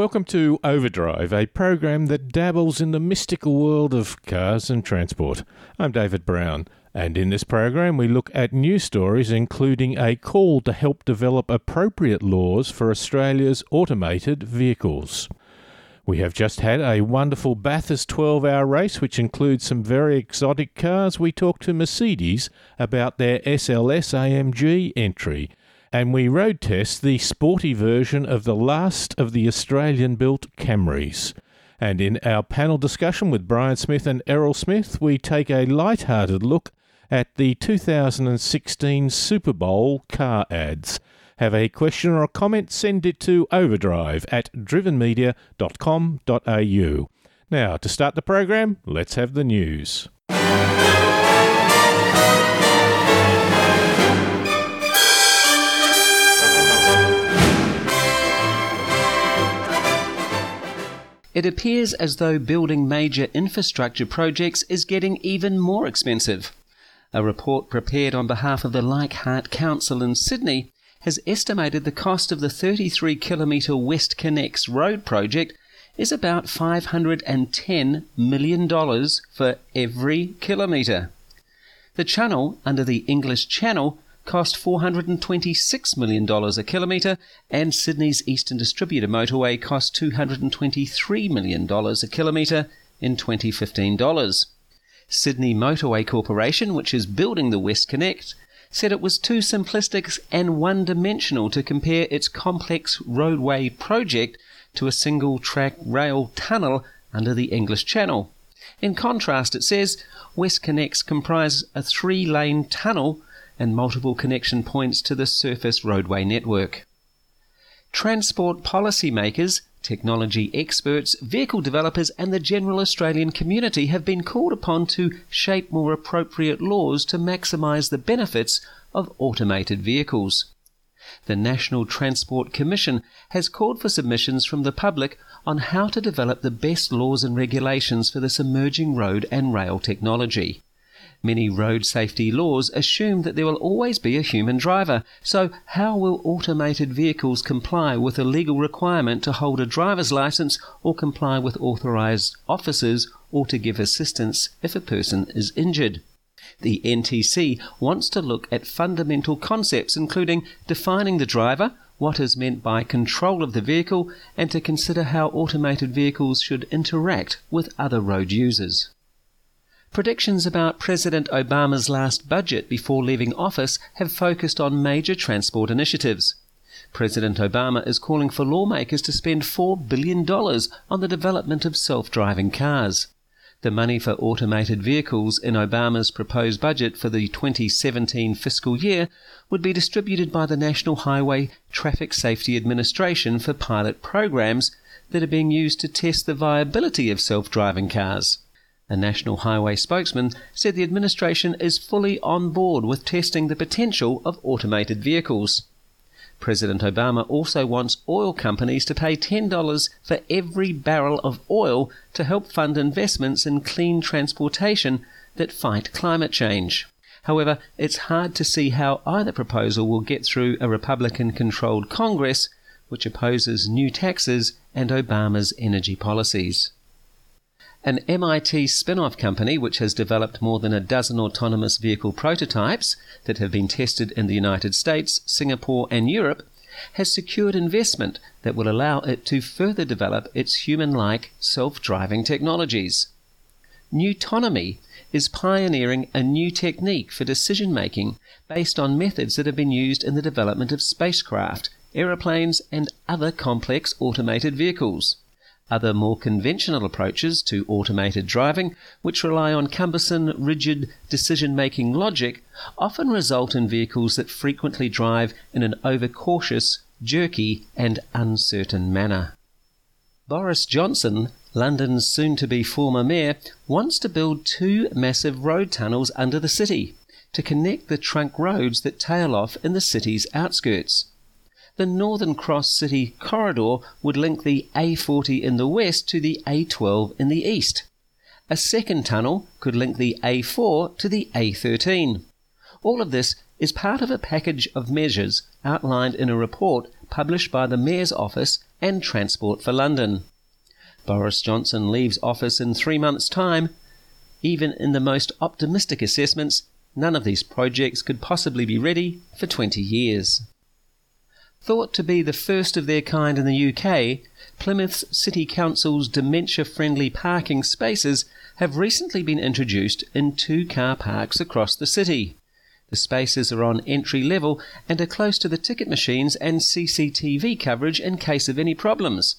Welcome to Overdrive, a program that dabbles in the mystical world of cars and transport. I'm David Brown, and in this program, we look at news stories including a call to help develop appropriate laws for Australia's automated vehicles. We have just had a wonderful Bathurst 12 hour race, which includes some very exotic cars. We talked to Mercedes about their SLS AMG entry and we road test the sporty version of the last of the Australian built Camrys. And in our panel discussion with Brian Smith and Errol Smith, we take a light-hearted look at the 2016 Super Bowl car ads. Have a question or a comment? Send it to overdrive at drivenmedia.com.au. Now, to start the program, let's have the news. It appears as though building major infrastructure projects is getting even more expensive. A report prepared on behalf of the Leichhardt Council in Sydney has estimated the cost of the 33 kilometre WestConnex road project is about $510 million for every kilometre. The channel under the English Channel cost $426 million a kilometre, and Sydney's Eastern Distributor Motorway cost $223 million a kilometre in 2015 dollars. Sydney Motorway Corporation, which is building the WestConnex, said it was too simplistic and one dimensional to compare its complex roadway project to a single track rail tunnel under the English Channel. In contrast, it says WestConnex comprises a three lane tunnel and multiple connection points to the surface roadway network. Transport policymakers, technology experts, vehicle developers, and the general Australian community have been called upon to shape more appropriate laws to maximise the benefits of automated vehicles. The National Transport Commission has called for submissions from the public on how to develop the best laws and regulations for this emerging road and rail technology. Many road safety laws assume that there will always be a human driver. So, how will automated vehicles comply with a legal requirement to hold a driver's license or comply with authorized officers or to give assistance if a person is injured? The NTC wants to look at fundamental concepts, including defining the driver, what is meant by control of the vehicle, and to consider how automated vehicles should interact with other road users. Predictions about President Obama's last budget before leaving office have focused on major transport initiatives. President Obama is calling for lawmakers to spend $4 billion on the development of self driving cars. The money for automated vehicles in Obama's proposed budget for the 2017 fiscal year would be distributed by the National Highway Traffic Safety Administration for pilot programs that are being used to test the viability of self driving cars. A National Highway spokesman said the administration is fully on board with testing the potential of automated vehicles. President Obama also wants oil companies to pay $10 for every barrel of oil to help fund investments in clean transportation that fight climate change. However, it's hard to see how either proposal will get through a Republican controlled Congress, which opposes new taxes and Obama's energy policies. An MIT spin off company, which has developed more than a dozen autonomous vehicle prototypes that have been tested in the United States, Singapore, and Europe, has secured investment that will allow it to further develop its human like self driving technologies. Nutonomy is pioneering a new technique for decision making based on methods that have been used in the development of spacecraft, aeroplanes, and other complex automated vehicles. Other more conventional approaches to automated driving, which rely on cumbersome, rigid decision making logic, often result in vehicles that frequently drive in an overcautious, jerky, and uncertain manner. Boris Johnson, London's soon to be former mayor, wants to build two massive road tunnels under the city to connect the trunk roads that tail off in the city's outskirts the Northern Cross City corridor would link the A40 in the west to the A12 in the east. A second tunnel could link the A4 to the A13. All of this is part of a package of measures outlined in a report published by the Mayor's Office and Transport for London. Boris Johnson leaves office in three months' time. Even in the most optimistic assessments, none of these projects could possibly be ready for 20 years. Thought to be the first of their kind in the UK, Plymouth City Council's dementia friendly parking spaces have recently been introduced in two car parks across the city. The spaces are on entry level and are close to the ticket machines and CCTV coverage in case of any problems.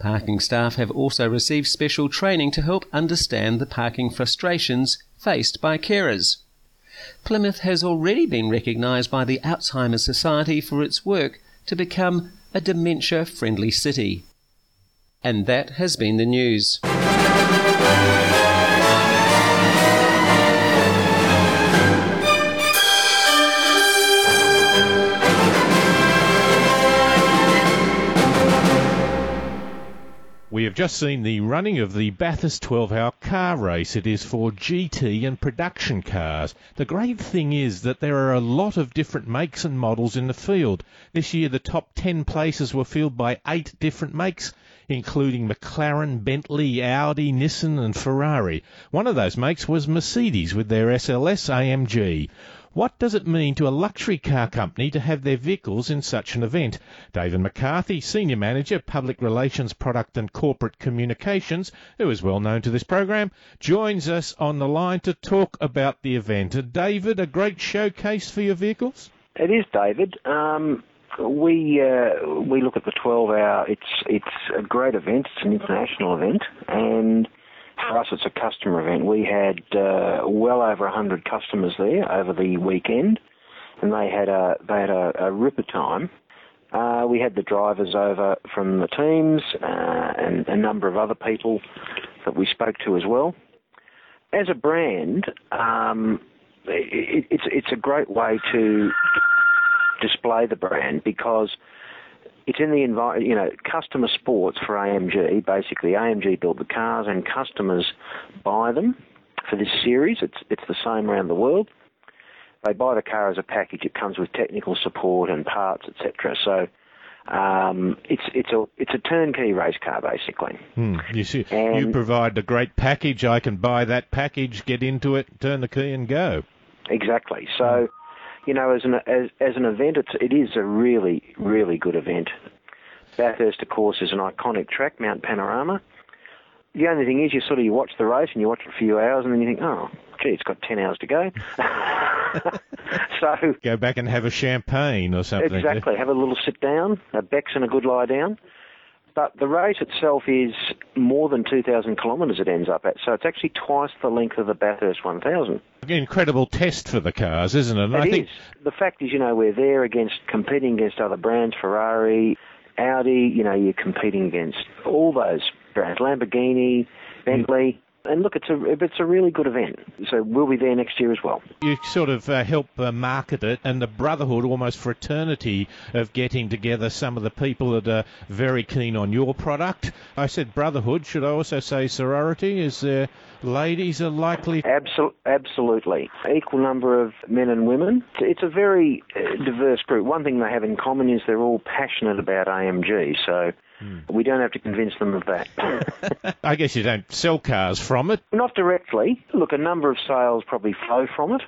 Parking staff have also received special training to help understand the parking frustrations faced by carers. Plymouth has already been recognised by the Alzheimer's Society for its work to become a dementia friendly city. And that has been the news. We have just seen the running of the Bathurst 12 hour car race. It is for GT and production cars. The great thing is that there are a lot of different makes and models in the field. This year, the top 10 places were filled by eight different makes, including McLaren, Bentley, Audi, Nissan, and Ferrari. One of those makes was Mercedes with their SLS AMG. What does it mean to a luxury car company to have their vehicles in such an event? David McCarthy, Senior Manager, Public Relations, Product and Corporate Communications, who is well known to this program, joins us on the line to talk about the event. David, a great showcase for your vehicles? It is, David. Um, we uh, we look at the 12 hour. It's it's a great event. It's an international event, and for us, it's a customer event. We had uh, well over 100 customers there over the weekend, and they had a they had a, a ripper time. Uh, we had the drivers over from the teams uh, and a number of other people that we spoke to as well. As a brand, um, it, it's it's a great way to display the brand because it's in the environment, you know, customer sports for AMG. Basically, AMG build the cars and customers buy them for this series. It's it's the same around the world. They buy the car as a package. It comes with technical support and parts, etc. So um, it's it's a it's a turnkey race car basically. Hmm. You see, and you provide a great package. I can buy that package, get into it, turn the key, and go. Exactly. So you know, as an as, as an event, it's it is a really really good event. Bathurst, of course, is an iconic track, Mount Panorama. The only thing is, you sort of you watch the race and you watch it for a few hours, and then you think, oh, gee, it's got ten hours to go. so go back and have a champagne or something. Exactly, have a little sit down, a Beck's and a good lie down. But the race itself is more than 2,000 kilometres it ends up at, so it's actually twice the length of the Bathurst 1000. Incredible test for the cars, isn't it? And it I is. The fact is, you know, we're there against competing against other brands, Ferrari, Audi. You know, you're competing against all those brands, Lamborghini, Bentley. And look, it's a it's a really good event. So we'll be there next year as well. You sort of uh, help uh, market it, and the brotherhood, almost fraternity, of getting together some of the people that are very keen on your product. I said brotherhood. Should I also say sorority? Is there ladies are likely? Absol- absolutely, equal number of men and women. It's a very uh, diverse group. One thing they have in common is they're all passionate about AMG. So Mm. We don't have to convince them of that. I guess you don't sell cars from it. Not directly. Look, a number of sales probably flow from it.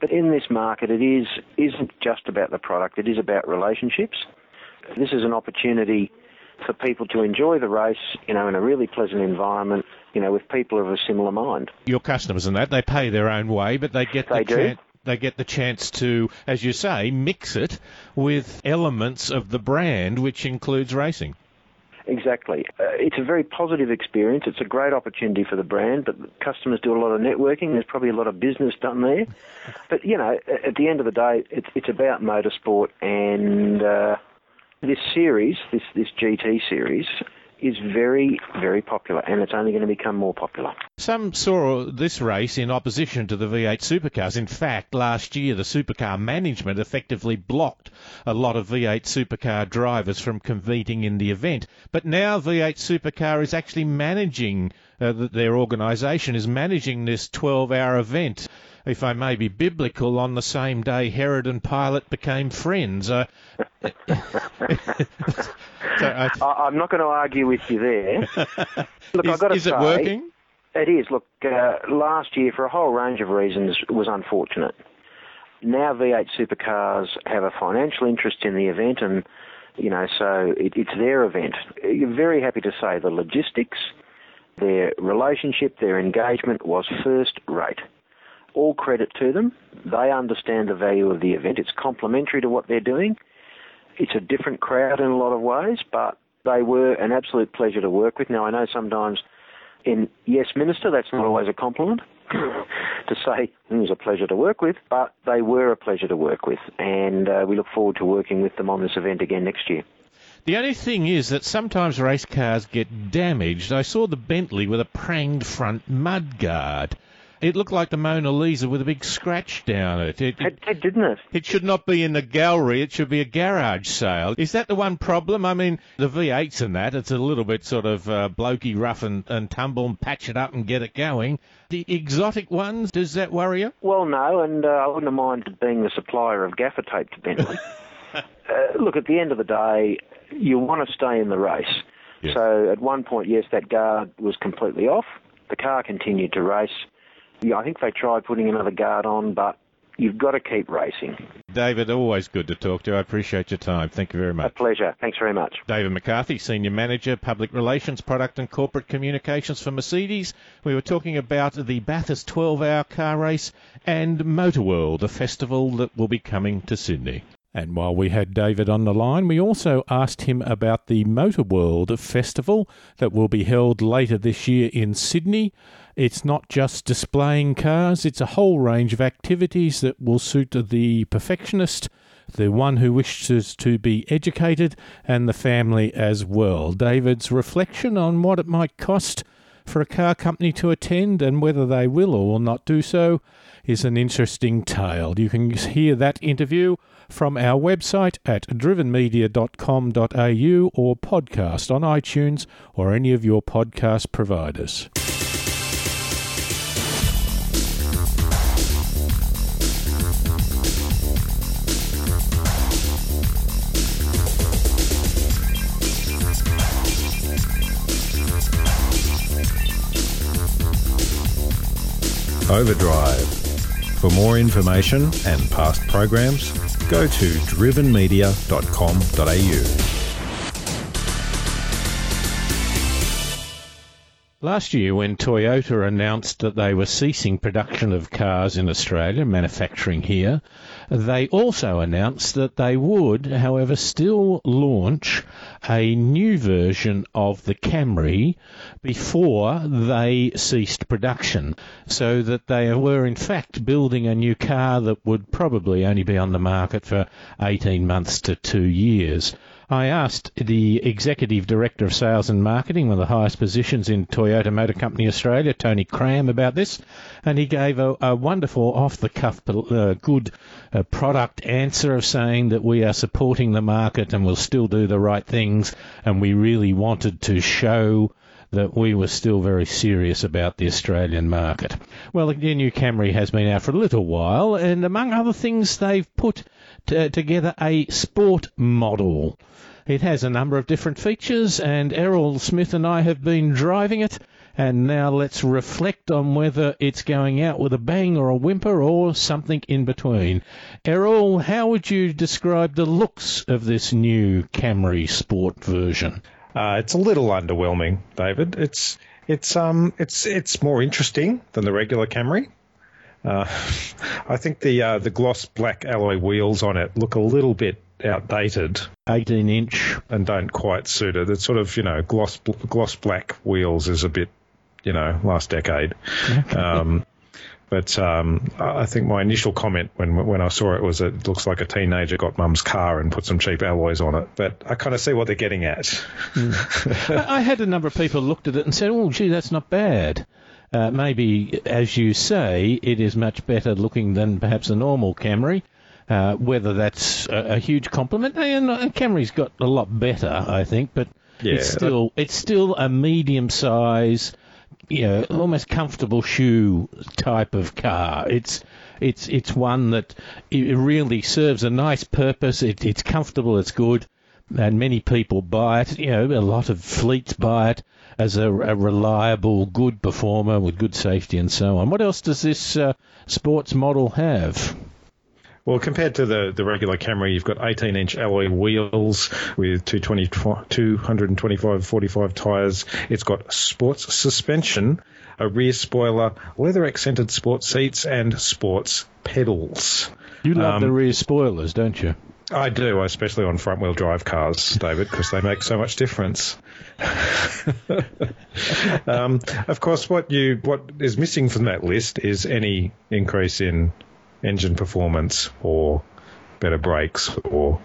But in this market, it is, isn't just about the product, it is about relationships. This is an opportunity for people to enjoy the race, you know, in a really pleasant environment, you know, with people of a similar mind. Your customers and that, they pay their own way, but they get they the chance they get the chance to, as you say, mix it with elements of the brand, which includes racing. Exactly. Uh, it's a very positive experience. It's a great opportunity for the brand, but customers do a lot of networking. There's probably a lot of business done there. But, you know, at the end of the day, it's, it's about motorsport and uh, this series, this, this GT series, is very, very popular, and it's only going to become more popular. Some saw this race in opposition to the V8 supercars. In fact, last year the supercar management effectively blocked a lot of V8 supercar drivers from competing in the event. But now V8 Supercar is actually managing, uh, their organisation is managing this 12 hour event. If I may be biblical, on the same day Herod and Pilate became friends. Uh, so I, am not going to argue with you there. Look, is, I've got to is say, it working? It is. Look, uh, last year, for a whole range of reasons, was unfortunate. Now V8 supercars have a financial interest in the event, and you know, so it, it's their event. You're very happy to say the logistics, their relationship, their engagement was first rate. All credit to them. They understand the value of the event. It's complementary to what they're doing. It's a different crowd in a lot of ways, but they were an absolute pleasure to work with. Now, I know sometimes in Yes Minister, that's not always a compliment to say it was a pleasure to work with, but they were a pleasure to work with, and uh, we look forward to working with them on this event again next year. The only thing is that sometimes race cars get damaged. I saw the Bentley with a pranged front mudguard. It looked like the Mona Lisa with a big scratch down it. It, it, it didn't it? It should not be in the gallery. It should be a garage sale. Is that the one problem? I mean, the V8s and that, it's a little bit sort of uh, blokey, rough and, and tumble and patch it up and get it going. The exotic ones, does that worry you? Well, no, and uh, I wouldn't have minded being the supplier of gaffer tape to Bentley. uh, look, at the end of the day, you want to stay in the race. Yes. So at one point, yes, that guard was completely off. The car continued to race. Yeah, I think they tried putting another guard on, but you've got to keep racing. David, always good to talk to. I appreciate your time. Thank you very much. A pleasure. Thanks very much. David McCarthy, Senior Manager, Public Relations, Product and Corporate Communications for Mercedes. We were talking about the Bathurst 12 hour car race and Motorworld, a festival that will be coming to Sydney. And while we had David on the line, we also asked him about the Motor World Festival that will be held later this year in Sydney. It's not just displaying cars, it's a whole range of activities that will suit the perfectionist, the one who wishes to be educated, and the family as well. David's reflection on what it might cost for a car company to attend and whether they will or will not do so is an interesting tale. You can hear that interview from our website at drivenmedia.com.au or podcast on iTunes or any of your podcast providers. Overdrive. For more information and past programs, go to drivenmedia.com.au. Last year, when Toyota announced that they were ceasing production of cars in Australia, manufacturing here, they also announced that they would, however, still launch a new version of the Camry before they ceased production, so that they were in fact building a new car that would probably only be on the market for 18 months to two years. I asked the Executive Director of Sales and Marketing, one of the highest positions in Toyota Motor Company Australia, Tony Cramb, about this, and he gave a, a wonderful, off the cuff, uh, good uh, product answer of saying that we are supporting the market and will still do the right things, and we really wanted to show that we were still very serious about the Australian market. Well, the new Camry has been out for a little while, and among other things, they've put t- together a sport model it has a number of different features, and Errol Smith and I have been driving it. And now let's reflect on whether it's going out with a bang or a whimper or something in between. Errol, how would you describe the looks of this new Camry Sport version? Uh, it's a little underwhelming, David. It's it's um it's it's more interesting than the regular Camry. Uh, I think the uh, the gloss black alloy wheels on it look a little bit outdated. 18 inch. And don't quite suit it. It's sort of, you know, gloss, gloss black wheels is a bit, you know, last decade. Um, but um, I think my initial comment when when I saw it was it looks like a teenager got mum's car and put some cheap alloys on it. But I kind of see what they're getting at. Mm. I had a number of people looked at it and said, "Oh, gee, that's not bad." Uh, maybe, as you say, it is much better looking than perhaps a normal Camry. Uh, whether that's a, a, huge compliment, and, and Camry's got a lot better, I think, but yeah, it's still it's still a medium size, you know, almost comfortable shoe type of car. It's it's it's one that it really serves a nice purpose. It, it's comfortable. It's good, and many people buy it. You know, a lot of fleets buy it as a, a reliable, good performer with good safety and so on. What else does this uh, sports model have? Well, compared to the, the regular Camry, you've got 18 inch alloy wheels with 225 45 tyres. It's got sports suspension, a rear spoiler, leather accented sports seats, and sports pedals. You love um, the rear spoilers, don't you? I do, especially on front wheel drive cars, David, because they make so much difference. um, of course, what you what is missing from that list is any increase in engine performance or better brakes or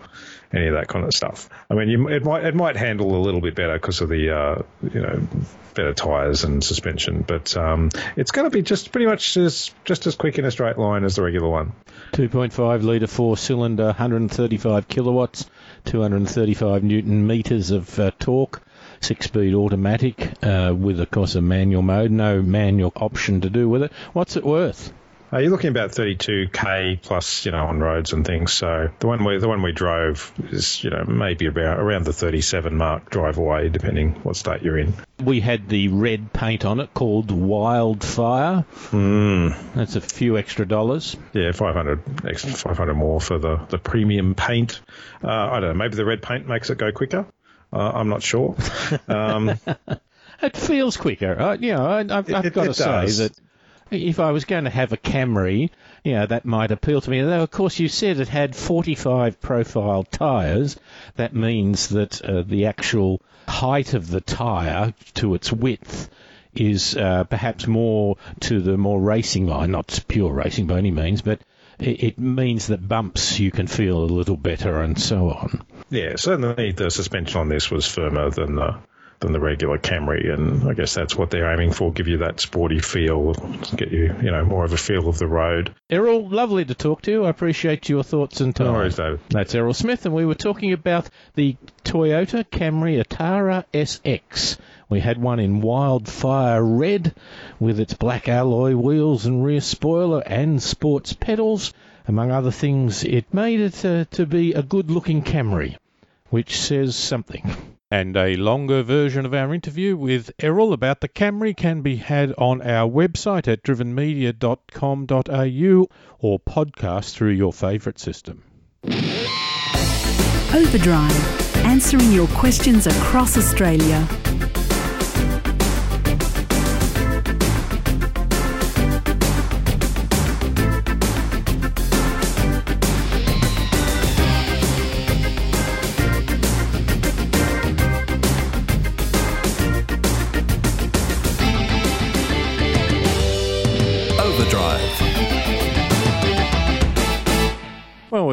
any of that kind of stuff. I mean, you, it might it might handle a little bit better because of the uh, you know better tires and suspension, but um, it's going to be just pretty much as just as quick in a straight line as the regular one. 2.5 litre four cylinder, 135 kilowatts, 235 newton meters of uh, torque. Six speed automatic uh, with, of course, a manual mode. No manual option to do with it. What's it worth? Uh, you're looking about 32k plus, you know, on roads and things. So the one we the one we drove is, you know, maybe about around the 37 mark drive away, depending what state you're in. We had the red paint on it called Wildfire. Mm. That's a few extra dollars. Yeah, 500 extra, 500 more for the the premium paint. Uh, I don't know. Maybe the red paint makes it go quicker. Uh, I'm not sure. Um, it feels quicker. Uh, you know, I, have got to say that if I was going to have a Camry, you know, that might appeal to me. Though, of course, you said it had 45 profile tyres. That means that uh, the actual height of the tyre to its width is uh, perhaps more to the more racing line, not pure racing by any means, but it, it means that bumps you can feel a little better and so on. Yeah, certainly the suspension on this was firmer than the than the regular Camry, and I guess that's what they're aiming for: give you that sporty feel, get you, you know, more of a feel of the road. Errol, lovely to talk to you. I appreciate your thoughts and time. No worries, David. That's Errol Smith, and we were talking about the Toyota Camry Atara SX. We had one in wildfire red with its black alloy wheels and rear spoiler and sports pedals. Among other things, it made it uh, to be a good looking Camry, which says something. And a longer version of our interview with Errol about the Camry can be had on our website at drivenmedia.com.au or podcast through your favourite system. Overdrive, answering your questions across Australia.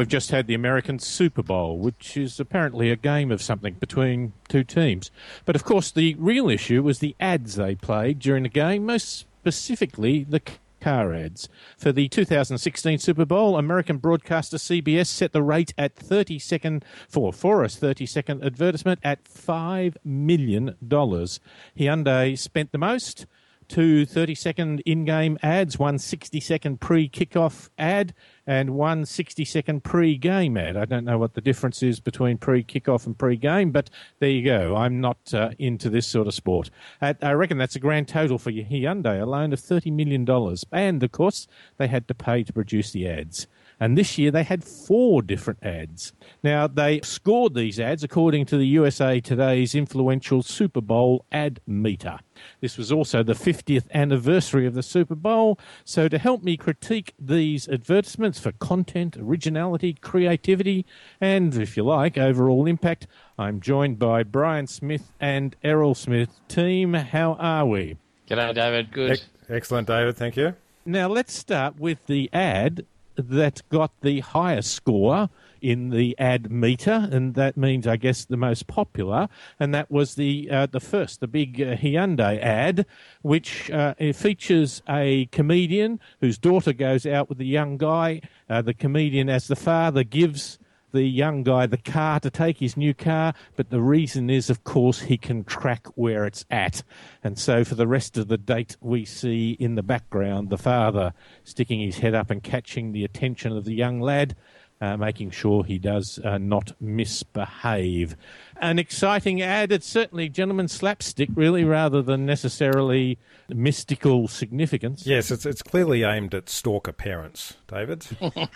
We've just had the American Super Bowl, which is apparently a game of something between two teams. But of course, the real issue was the ads they played during the game, most specifically the car ads. For the 2016 Super Bowl, American broadcaster CBS set the rate at 30 second for for a 30 second advertisement at $5 million. Hyundai spent the most two 30 second in game ads, one 60 second pre kickoff ad, and one 60 second pre game ad. I don't know what the difference is between pre kickoff and pre game, but there you go. I'm not uh, into this sort of sport. I reckon that's a grand total for Hyundai alone of $30 million. And of course, they had to pay to produce the ads. And this year they had four different ads. Now, they scored these ads according to the USA Today's influential Super Bowl ad meter. This was also the 50th anniversary of the Super Bowl. So, to help me critique these advertisements for content, originality, creativity, and, if you like, overall impact, I'm joined by Brian Smith and Errol Smith. Team, how are we? G'day, David. Good. Excellent, David. Thank you. Now, let's start with the ad that got the highest score in the ad meter, and that means, I guess, the most popular. And that was the uh, the first, the big uh, Hyundai ad, which uh, features a comedian whose daughter goes out with the young guy. Uh, the comedian, as the father, gives the young guy the car to take his new car, but the reason is, of course, he can track where it's at. And so for the rest of the date, we see in the background the father sticking his head up and catching the attention of the young lad. Uh, making sure he does uh, not misbehave. An exciting ad. It's certainly gentleman slapstick, really, rather than necessarily mystical significance. Yes, it's it's clearly aimed at stalker parents, David.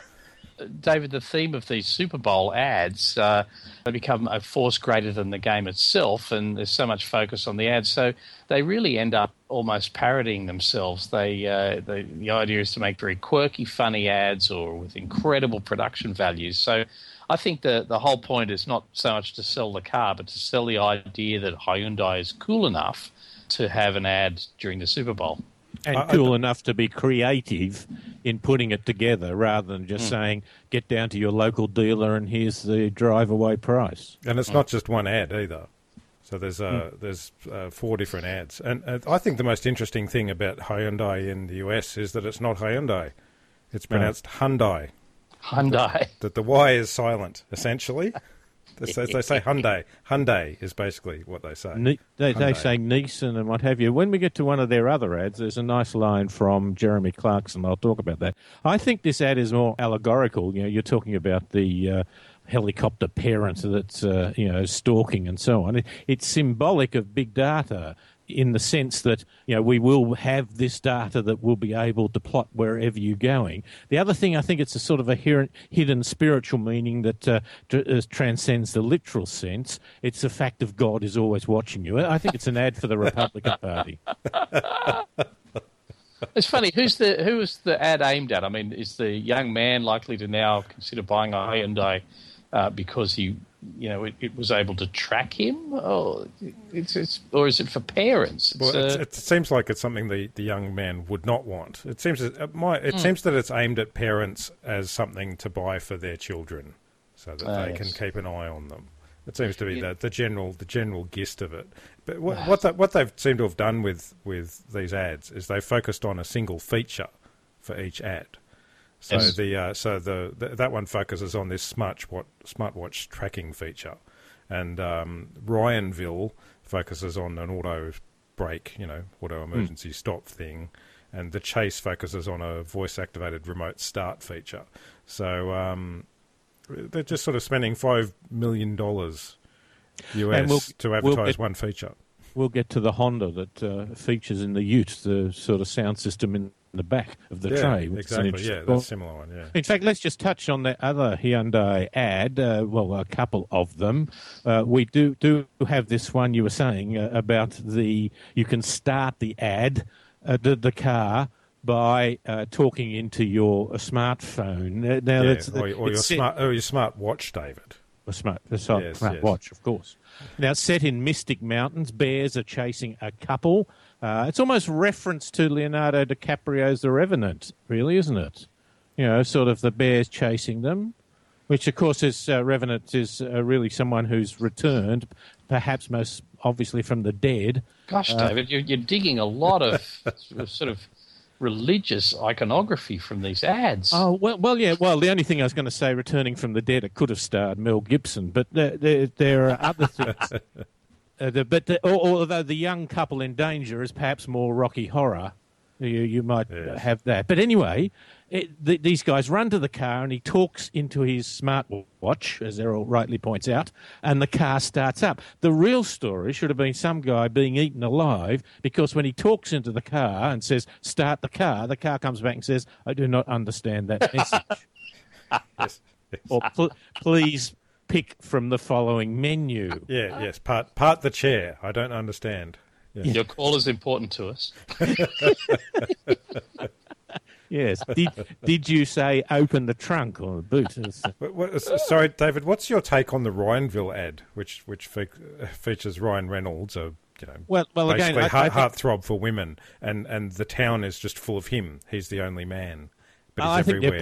David, the theme of these Super Bowl ads uh, become a force greater than the game itself, and there's so much focus on the ads. So they really end up almost parodying themselves. They, uh, they, the idea is to make very quirky, funny ads or with incredible production values. So I think the, the whole point is not so much to sell the car, but to sell the idea that Hyundai is cool enough to have an ad during the Super Bowl and I, cool I, enough to be creative in putting it together rather than just mm. saying get down to your local dealer and here's the drive away price and it's mm. not just one ad either so there's uh, mm. there's uh, four different ads and uh, I think the most interesting thing about Hyundai in the US is that it's not Hyundai it's pronounced no. Hyundai Hyundai that, that the Y is silent essentially They say, they say Hyundai. Hyundai is basically what they say. Ne- they, they, say Nissan and what have you. When we get to one of their other ads, there's a nice line from Jeremy Clarkson. I'll talk about that. I think this ad is more allegorical. You know, you're talking about the uh, helicopter parent that's uh, you know stalking and so on. It, it's symbolic of big data in the sense that you know we will have this data that we'll be able to plot wherever you're going. The other thing, I think, it's a sort of a hidden spiritual meaning that uh, uh, transcends the literal sense. It's the fact of God is always watching you. I think it's an ad for the Republican Party. It's funny. Who's the who is the ad aimed at? I mean, is the young man likely to now consider buying a Hyundai uh, because he you know, it, it, was able to track him, or it's, it's or is it for parents? well, uh, it seems like it's something the, the young man would not want. It seems it, my, it mm. seems that it's aimed at parents as something to buy for their children, so that uh, they yes. can keep an eye on them. It seems to be yeah. the, the general the general gist of it. But what what, the, what they've seemed to have done with, with these ads is they've focused on a single feature for each ad. So yes. the uh, so the, the, that one focuses on this smartwatch smartwatch tracking feature, and um, Ryanville focuses on an auto brake, you know, auto hmm. emergency mm. stop thing, and the Chase focuses on a voice activated remote start feature. So um, they're just sort of spending five million dollars US we'll, to advertise we'll get, one feature. We'll get to the Honda that uh, features in the Ute, the sort of sound system in the back of the yeah, tray. Exactly. Yeah, that's a similar one. Yeah. In fact, let's just touch on the other Hyundai ad. Uh, well, a couple of them. Uh, we do do have this one you were saying uh, about the you can start the ad, uh, the the car by uh, talking into your smartphone. Uh, now, yeah, that's, or, or your smart or your smart watch, David. A smart, a smart yes, yes. watch, of course. Now, set in Mystic Mountains, bears are chasing a couple. Uh, it's almost reference to Leonardo DiCaprio's The Revenant, really, isn't it? You know, sort of the bears chasing them, which, of course, is uh, Revenant is uh, really someone who's returned, perhaps most obviously from the dead. Gosh, uh, David, you're, you're, digging a lot of sort of religious iconography from these ads. Oh well, well, yeah. Well, the only thing I was going to say, returning from the dead, it could have starred Mel Gibson, but there, there, there are other things. Uh, the, but the, although the young couple in danger is perhaps more Rocky Horror, you, you might yes. have that. But anyway, it, the, these guys run to the car and he talks into his smartwatch, as Errol rightly points out, and the car starts up. The real story should have been some guy being eaten alive because when he talks into the car and says, start the car, the car comes back and says, I do not understand that message. yes. Or pl- please pick from the following menu. Yeah, yes. Part part the chair. I don't understand. Yes. Your call is important to us. yes. Did did you say open the trunk or the boot? What, what, sorry, David. What's your take on the Ryanville ad, which which fe- features Ryan Reynolds, a you know, well, well, basically again, heart, think... heartthrob for women, and and the town is just full of him. He's the only man, but he's I everywhere. Think they're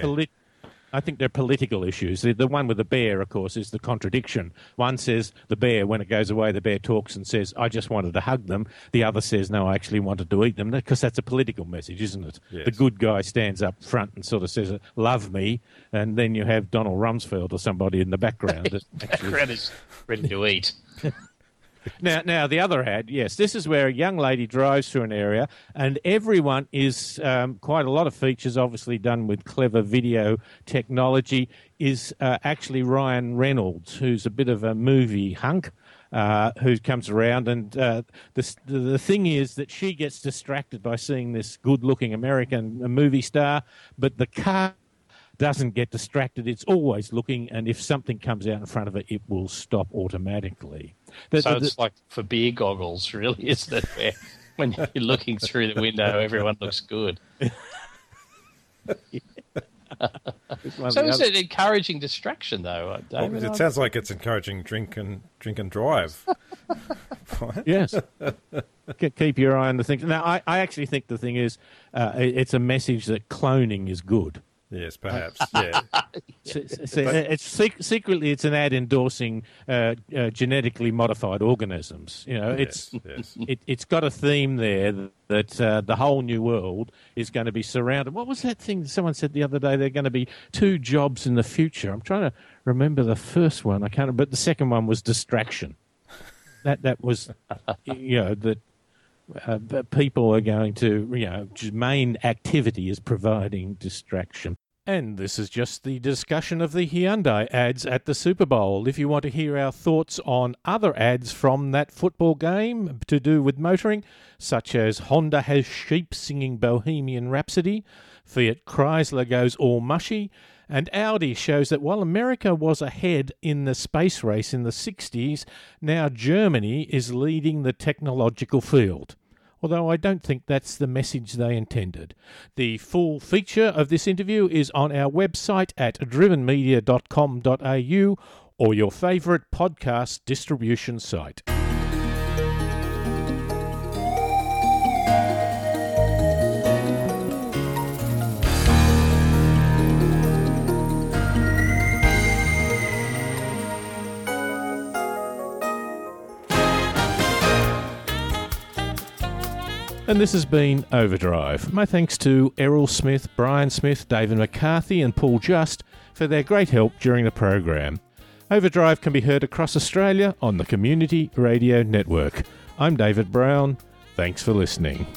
I think they're political issues. The, the one with the bear, of course, is the contradiction. One says the bear, when it goes away, the bear talks and says, "I just wanted to hug them." The other says, "No, I actually wanted to eat them," because that's a political message, isn't it? Yes. The good guy stands up front and sort of says, "Love me," and then you have Donald Rumsfeld or somebody in the background. that actually Background is ready to eat. now, now the other ad, yes, this is where a young lady drives through an area, and everyone is um, quite a lot of features, obviously done with clever video technology. Is uh, actually Ryan Reynolds, who's a bit of a movie hunk. Uh, who comes around and uh, the the thing is that she gets distracted by seeing this good-looking American movie star, but the car doesn't get distracted. It's always looking, and if something comes out in front of it, it will stop automatically. The- so the- the- it's like for beer goggles, really, isn't it? Where when you're looking through the window, everyone looks good. one of So the is it encouraging distraction, though, uh, Well, David? it sounds like it's encouraging drink and drink and drive. Yes. Keep your eye on the thing. Now, I, I actually think the thing is, uh, it's a message that cloning is good. Yes, perhaps. Yeah. So- so it's sec- secretly it's an ad endorsing uh, uh, genetically modified organisms. You know, it's Yes, yes. it, it's got a theme there that uh, the whole new world is going to be surrounded. What was that thing someone said the other day? There are going to be two jobs in the future. I'm trying to remember the first one. I can't, but the second one was distraction. That that was, you know, that uh, people are going to, you know, main activity is providing distraction. And this is just the discussion of the Hyundai ads at the Super Bowl. If you want to hear our thoughts on other ads from that football game to do with motoring, such as Honda has sheep singing Bohemian Rhapsody, Fiat Chrysler goes all mushy, and Audi shows that while America was ahead in the space race in the 60s, now Germany is leading the technological field although I don't think that's the message they intended. The full feature of this interview is on our website at drivenmedia.com.au or your favourite podcast distribution site. And this has been Overdrive. My thanks to Errol Smith, Brian Smith, David McCarthy, and Paul Just for their great help during the program. Overdrive can be heard across Australia on the Community Radio Network. I'm David Brown. Thanks for listening.